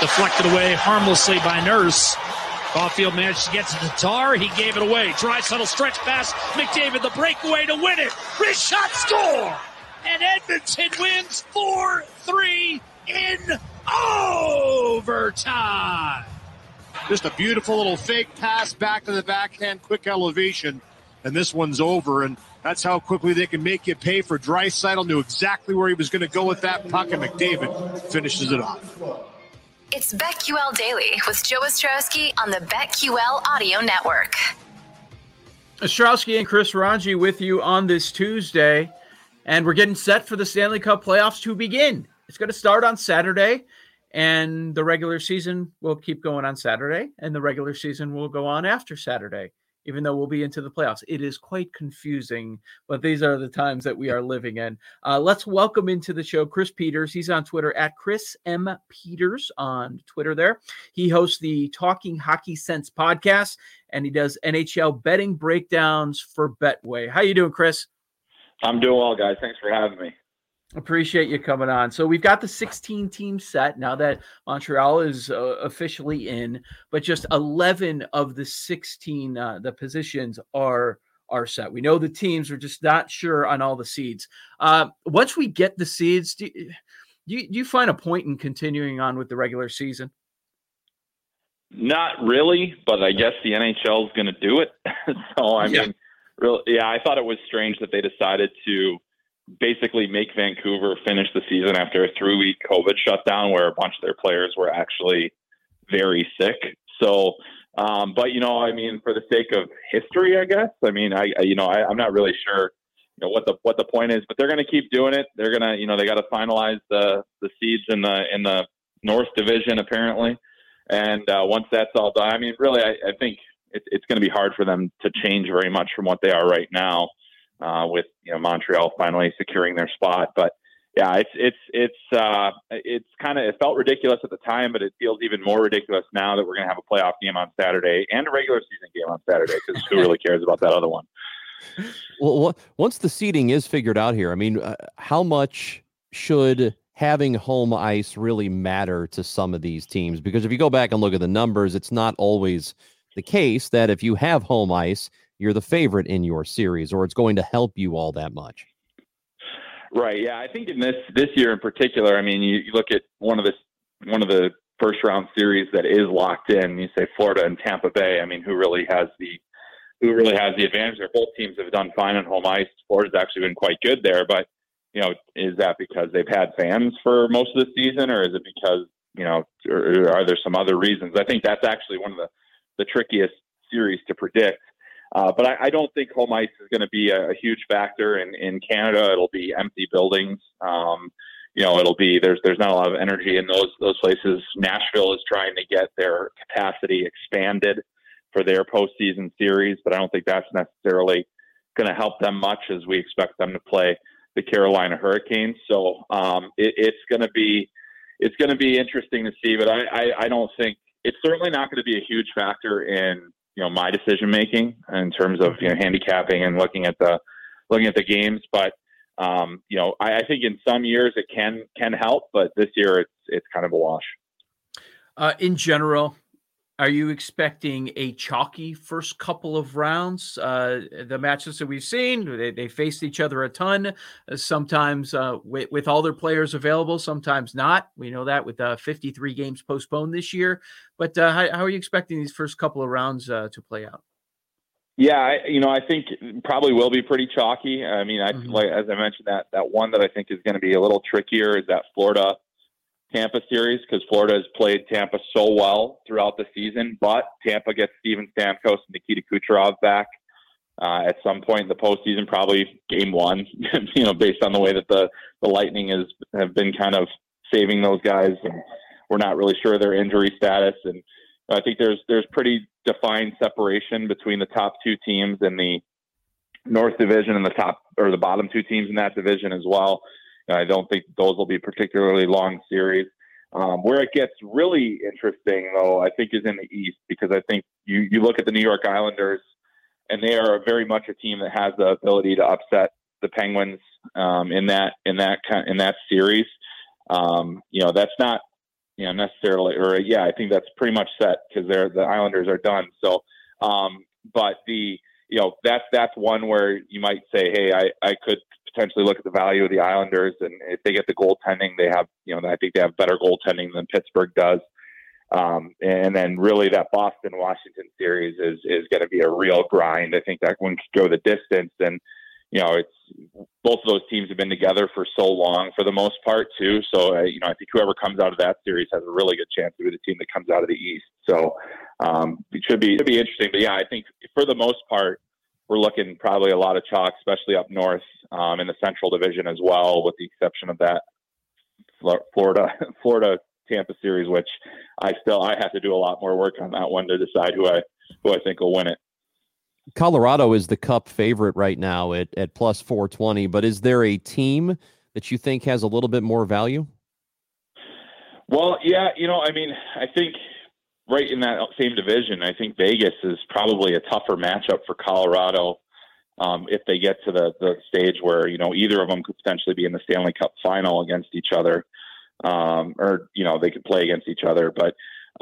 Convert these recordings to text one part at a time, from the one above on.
Deflected away harmlessly by Nurse. Caufield managed to get to the tar. He gave it away. Draisaitl stretch pass. McDavid the breakaway to win it. Wrist shot score. And Edmonton wins 4 3 in overtime. Just a beautiful little fake pass back to the backhand, quick elevation. And this one's over. And that's how quickly they can make you pay for Draisaitl. Knew exactly where he was going to go with that puck, and McDavid finishes it off. It's BetQL Daily with Joe Ostrowski on the BetQL Audio Network. Ostrowski and Chris Ranji with you on this Tuesday, and we're getting set for the Stanley Cup playoffs to begin. It's going to start on Saturday, and the regular season will keep going on Saturday, and the regular season will go on after Saturday even though we'll be into the playoffs. It is quite confusing, but these are the times that we are living in. Uh, let's welcome into the show Chris Peters. He's on Twitter at Chris M. Peters on Twitter there. He hosts the Talking Hockey Sense podcast, and he does NHL betting breakdowns for Betway. How you doing, Chris? I'm doing well, guys. Thanks for having me. Appreciate you coming on. So we've got the 16 team set now that Montreal is uh, officially in, but just 11 of the 16 uh, the positions are are set. We know the teams are just not sure on all the seeds. Uh, once we get the seeds, do you, do you, do you find a point in continuing on with the regular season? Not really, but I guess the NHL is going to do it. so I yeah. mean, really, yeah, I thought it was strange that they decided to basically make Vancouver finish the season after a three week COVID shutdown where a bunch of their players were actually very sick. So, um, but you know, I mean, for the sake of history, I guess. I mean, I, I you know, I, I'm not really sure, you know, what the what the point is, but they're going to keep doing it. They're going to, you know, they got to finalize the the seeds in the in the North Division apparently, and uh, once that's all done, I mean, really, I, I think it, it's going to be hard for them to change very much from what they are right now uh, with you know Montreal finally securing their spot. But yeah, it's it's it's uh, it's kind of it felt ridiculous at the time, but it feels even more ridiculous now that we're going to have a playoff game on Saturday and a regular season game on Saturday because who really cares about that other one? Well, once the seating is figured out here, I mean, uh, how much should having home ice really matter to some of these teams? Because if you go back and look at the numbers, it's not always the case that if you have home ice, you're the favorite in your series or it's going to help you all that much. Right. Yeah. I think in this this year in particular, I mean, you, you look at one of the one of the first round series that is locked in. You say Florida and Tampa Bay. I mean, who really has the who really has the advantage there? Both teams have done fine on home ice. Florida's actually been quite good there, but you know, is that because they've had fans for most of the season, or is it because you know, or are there some other reasons? I think that's actually one of the the trickiest series to predict. Uh, but I, I, don't think home ice is going to be a, a, huge factor in, in Canada. It'll be empty buildings. Um, you know, it'll be there's there's not a lot of energy in those those places. Nashville is trying to get their capacity expanded for their postseason series, but I don't think that's necessarily going to help them much as we expect them to play the Carolina Hurricanes. So um, it, it's going to be it's going to be interesting to see, but I, I, I don't think it's certainly not going to be a huge factor in you know my decision making in terms of you know handicapping and looking at the looking at the games. But um, you know, I, I, think in some years it can can help, but this year it's it's kind of a wash. Uh, in general, are you expecting a chalky first couple of rounds? Uh, the matches that we've seen, they, they faced each other a ton, uh, sometimes uh, with, with, all their players available, sometimes not. We know that with uh, 53 games postponed this year. But uh, how, how, are you expecting these first couple of rounds uh, to play out? Yeah, I, you know, I think probably will be pretty chalky. I mean, I mm-hmm. like as I mentioned that that one that I think is going to be a little trickier is that Florida Tampa series because Florida has played Tampa so well throughout the season, but Tampa gets Steven Stamkos and Nikita Kucherov back uh, at some point in the postseason, probably game one. you know, based on the way that the the Lightning is have been kind of saving those guys, and we're not really sure their injury status and I think there's there's pretty defined separation between the top two teams in the North Division and the top or the bottom two teams in that division as well. I don't think those will be particularly long series. Um, where it gets really interesting, though, I think is in the East because I think you you look at the New York Islanders, and they are very much a team that has the ability to upset the Penguins um, in that in that in that series. Um, you know, that's not you know, necessarily, or yeah, I think that's pretty much set because they're the Islanders are done. So, um, but the you know that's that's one where you might say, hey, I I could potentially look at the value of the Islanders, and if they get the goaltending, they have you know I think they have better goaltending than Pittsburgh does. Um, and then really that Boston Washington series is is going to be a real grind. I think that one could go the distance, and you know, it's both of those teams have been together for so long for the most part too. So, uh, you know, I think whoever comes out of that series has a really good chance to be the team that comes out of the East. So, um, it should be, it should be interesting. But yeah, I think for the most part, we're looking probably a lot of chalk, especially up north um, in the Central Division as well, with the exception of that Florida, Florida Tampa series, which I still I have to do a lot more work on that one to decide who I who I think will win it. Colorado is the cup favorite right now at, at plus 420, but is there a team that you think has a little bit more value? Well, yeah, you know, I mean, I think right in that same division, I think Vegas is probably a tougher matchup for Colorado um, if they get to the, the stage where, you know, either of them could potentially be in the Stanley Cup final against each other. Um, or, you know, they could play against each other. But,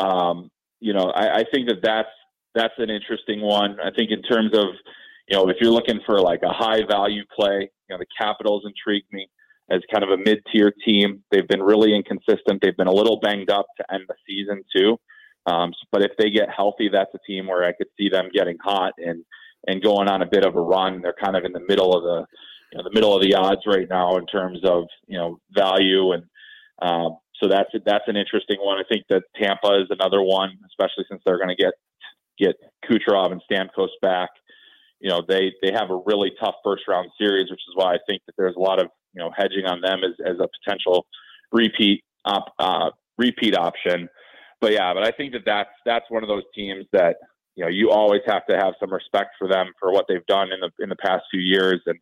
um, you know, I, I think that that's that's an interesting one. I think in terms of, you know, if you're looking for like a high value play, you know, the Capitals intrigue me as kind of a mid tier team. They've been really inconsistent. They've been a little banged up to end the season too. Um, but if they get healthy, that's a team where I could see them getting hot and and going on a bit of a run. They're kind of in the middle of the you know, the middle of the odds right now in terms of you know value and um, so that's that's an interesting one. I think that Tampa is another one, especially since they're going to get get Kucherov and Stamkos back. You know, they they have a really tough first round series, which is why I think that there's a lot of you know hedging on them as, as a potential repeat op, uh, repeat option. But yeah, but I think that that's that's one of those teams that you know you always have to have some respect for them for what they've done in the in the past few years and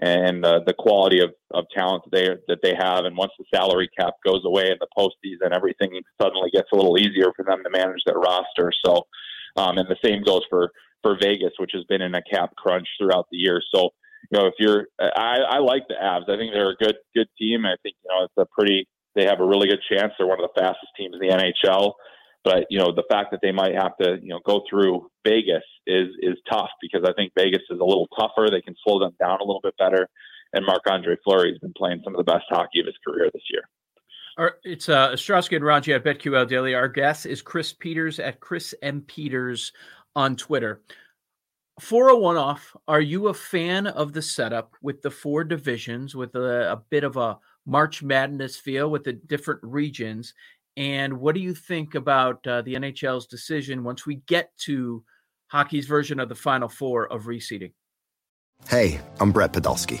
and uh, the quality of, of talent that they that they have. And once the salary cap goes away in the postseason, everything suddenly gets a little easier for them to manage their roster. So um, and the same goes for for Vegas, which has been in a cap crunch throughout the year. So, you know, if you're, I, I like the Avs. I think they're a good good team. I think you know it's a pretty. They have a really good chance. They're one of the fastest teams in the NHL. But you know, the fact that they might have to you know go through Vegas is is tough because I think Vegas is a little tougher. They can slow them down a little bit better. And Marc Andre Fleury has been playing some of the best hockey of his career this year. Our, it's uh, Ostrowski and Raji at BetQL Daily. Our guest is Chris Peters at Chris M. Peters on Twitter. For a one off, are you a fan of the setup with the four divisions, with a, a bit of a March Madness feel with the different regions? And what do you think about uh, the NHL's decision once we get to hockey's version of the Final Four of reseeding? Hey, I'm Brett Podolsky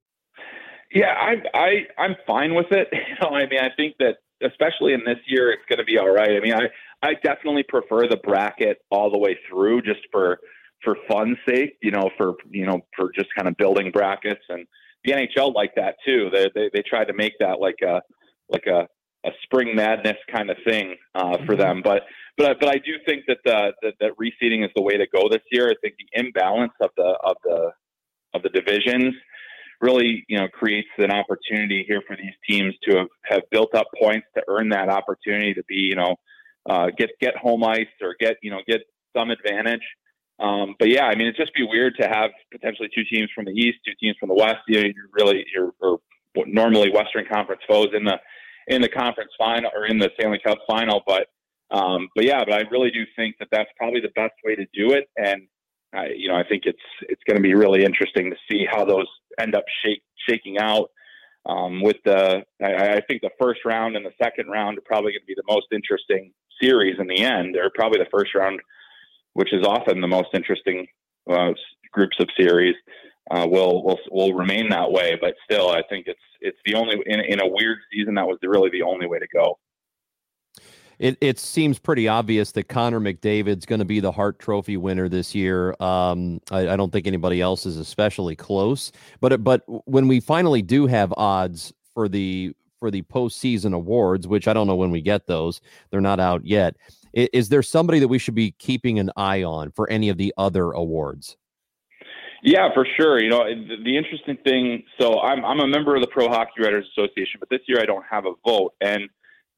Yeah, I, I I'm fine with it. You know, I mean, I think that especially in this year, it's going to be all right. I mean, I I definitely prefer the bracket all the way through, just for for fun's sake. You know, for you know, for just kind of building brackets, and the NHL like that too. They they they tried to make that like a like a a spring madness kind of thing uh, for mm-hmm. them, but but but I do think that the that, that reseeding is the way to go this year. I think the imbalance of the of the of the divisions really, you know, creates an opportunity here for these teams to have, have built up points to earn that opportunity to be, you know, uh, get get home ice or get you know get some advantage. Um, but yeah, I mean, it'd just be weird to have potentially two teams from the East, two teams from the West. You know, you're really you're or normally Western Conference foes in the in the conference final or in the Stanley Cup final. But um, but yeah, but I really do think that that's probably the best way to do it. And I, you know, I think it's it's going to be really interesting to see how those end up shake, shaking out. Um, with the, I, I, think the first round and the second round are probably going to be the most interesting series in the end, or probably the first round, which is often the most interesting uh, groups of series, uh, will will will remain that way. But still, I think it's it's the only in in a weird season that was really the only way to go it, it seems pretty obvious that Connor McDavid's going to be the Hart Trophy winner this year. Um, I, I, don't think anybody else is especially close. But but when we finally do have odds for the for the postseason awards, which I don't know when we get those, they're not out yet. Is, is there somebody that we should be keeping an eye on for any of the other awards? Yeah, for sure. You know, the, the, interesting thing. So I'm I'm a member of the Pro Hockey Writers Association, but this year I don't have a vote, and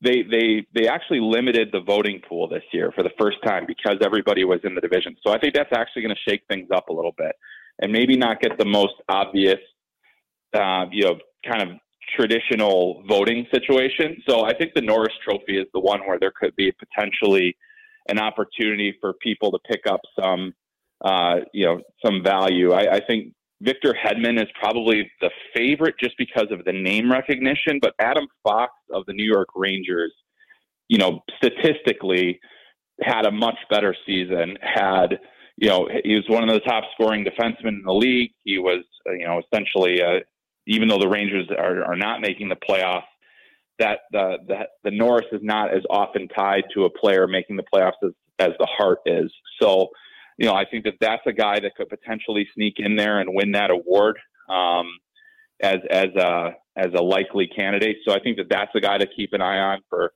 they they they actually limited the voting pool this year for the first time because everybody was in the division. So I think that's actually going to shake things up a little bit and maybe not get the most obvious, uh, you know, kind of traditional voting situation. So I think the Norris Trophy is the one where there could be potentially an opportunity for people to pick up some, uh, you know, some value. I, I think Victor Hedman is probably the favorite just because of the name recognition, but Adam Fox of the New York Rangers, you know, statistically had a much better season. Had you know, he was one of the top scoring defensemen in the league. He was, you know, essentially, uh, even though the Rangers are, are not making the playoffs, that the, the the Norris is not as often tied to a player making the playoffs as, as the Hart is. So you know, I think that that's a guy that could potentially sneak in there and win that award um, as as a as a likely candidate. So I think that that's a guy to keep an eye on for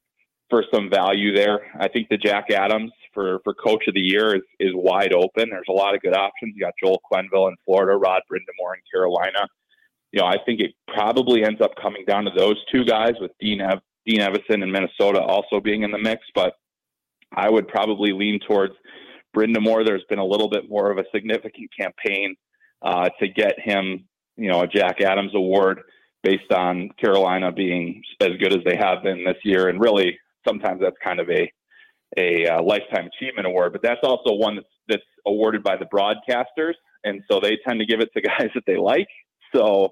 for some value there. I think the Jack Adams for for Coach of the Year is is wide open. There's a lot of good options. You got Joel Quenneville in Florida, Rod Brind'Amour in Carolina. You know, I think it probably ends up coming down to those two guys with Dean Ev- Dean Evason in Minnesota also being in the mix, but I would probably lean towards Brind'Amour, there's been a little bit more of a significant campaign uh, to get him, you know, a Jack Adams Award based on Carolina being as good as they have been this year. And really, sometimes that's kind of a a uh, lifetime achievement award, but that's also one that's, that's awarded by the broadcasters, and so they tend to give it to guys that they like. So,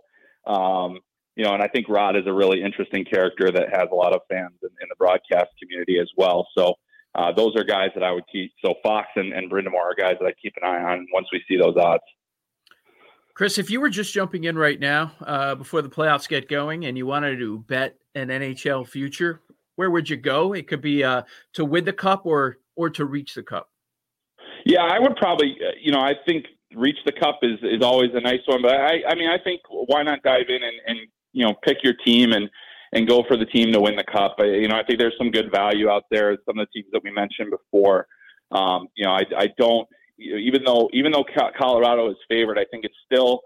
um, you know, and I think Rod is a really interesting character that has a lot of fans in, in the broadcast community as well. So, uh, those are guys that I would keep. So Fox and, and Brind'Amour are guys that I keep an eye on once we see those odds. Chris, if you were just jumping in right now uh, before the playoffs get going and you wanted to bet an NHL future, where would you go? It could be uh, to win the cup or or to reach the cup. Yeah, I would probably. Uh, you know, I think reach the cup is is always a nice one, but I I mean I think why not dive in and, and you know pick your team and and go for the team to win the cup. I, you know, I think there's some good value out there. Some of the teams that we mentioned before. Um, you know, I, I don't even though even though Colorado is favored, I think it's still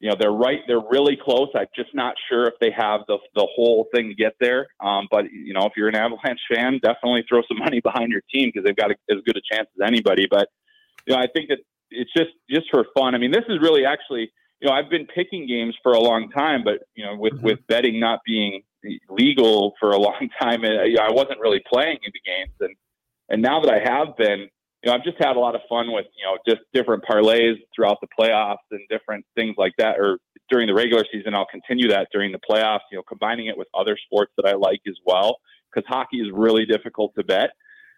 you know they're right they're really close i'm just not sure if they have the the whole thing to get there um, but you know if you're an avalanche fan definitely throw some money behind your team because they've got a, as good a chance as anybody but you know i think that it's just just for fun i mean this is really actually you know i've been picking games for a long time but you know with mm-hmm. with betting not being legal for a long time. And, you know, I wasn't really playing in the games, and and now that I have been, you know, I've just had a lot of fun with you know just different parlays throughout the playoffs and different things like that. Or during the regular season, I'll continue that during the playoffs. You know, combining it with other sports that I like as well, because hockey is really difficult to bet.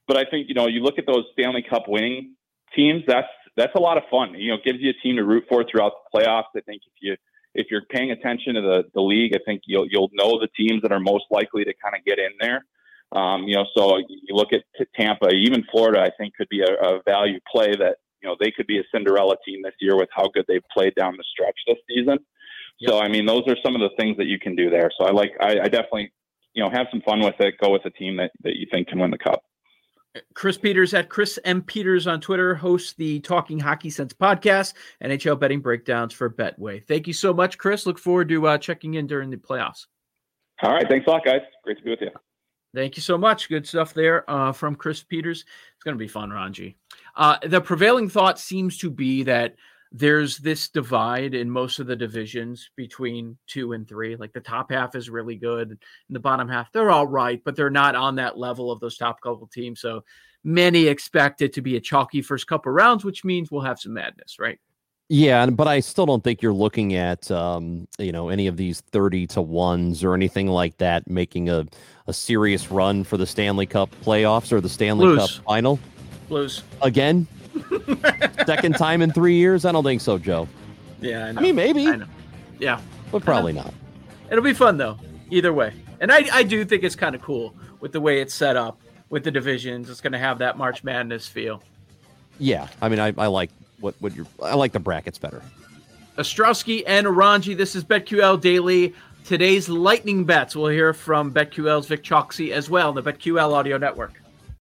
But I think you know, you look at those Stanley Cup winning teams. That's that's a lot of fun. You know, gives you a team to root for throughout the playoffs. I think if you if you're paying attention to the, the league, I think you'll you'll know the teams that are most likely to kind of get in there. Um, you know, so you look at Tampa, even Florida, I think could be a, a value play that you know they could be a Cinderella team this year with how good they've played down the stretch this season. Yep. So I mean, those are some of the things that you can do there. So I like, I, I definitely, you know, have some fun with it. Go with a team that that you think can win the cup. Chris Peters at Chris M. Peters on Twitter hosts the Talking Hockey Sense podcast, NHL betting breakdowns for Betway. Thank you so much, Chris. Look forward to uh, checking in during the playoffs. All right. Thanks a lot, guys. Great to be with you. Thank you so much. Good stuff there uh, from Chris Peters. It's going to be fun, Ranji. Uh, the prevailing thought seems to be that there's this divide in most of the divisions between two and three. Like the top half is really good, and the bottom half they're all right, but they're not on that level of those top couple teams. So many expect it to be a chalky first couple rounds, which means we'll have some madness, right? Yeah, but I still don't think you're looking at um, you know any of these thirty to ones or anything like that making a, a serious run for the Stanley Cup playoffs or the Stanley Blues. Cup final. Blues again. Second time in three years? I don't think so, Joe. Yeah, I, I mean maybe. I know. Yeah, but probably not. It'll be fun though, either way. And I, I do think it's kind of cool with the way it's set up with the divisions. It's going to have that March Madness feel. Yeah, I mean, I, I like what what you I like the brackets better. Ostrowski and Ranji. This is BetQL Daily. Today's lightning bets. We'll hear from BetQL's Vic Choxy as well, the BetQL Audio Network.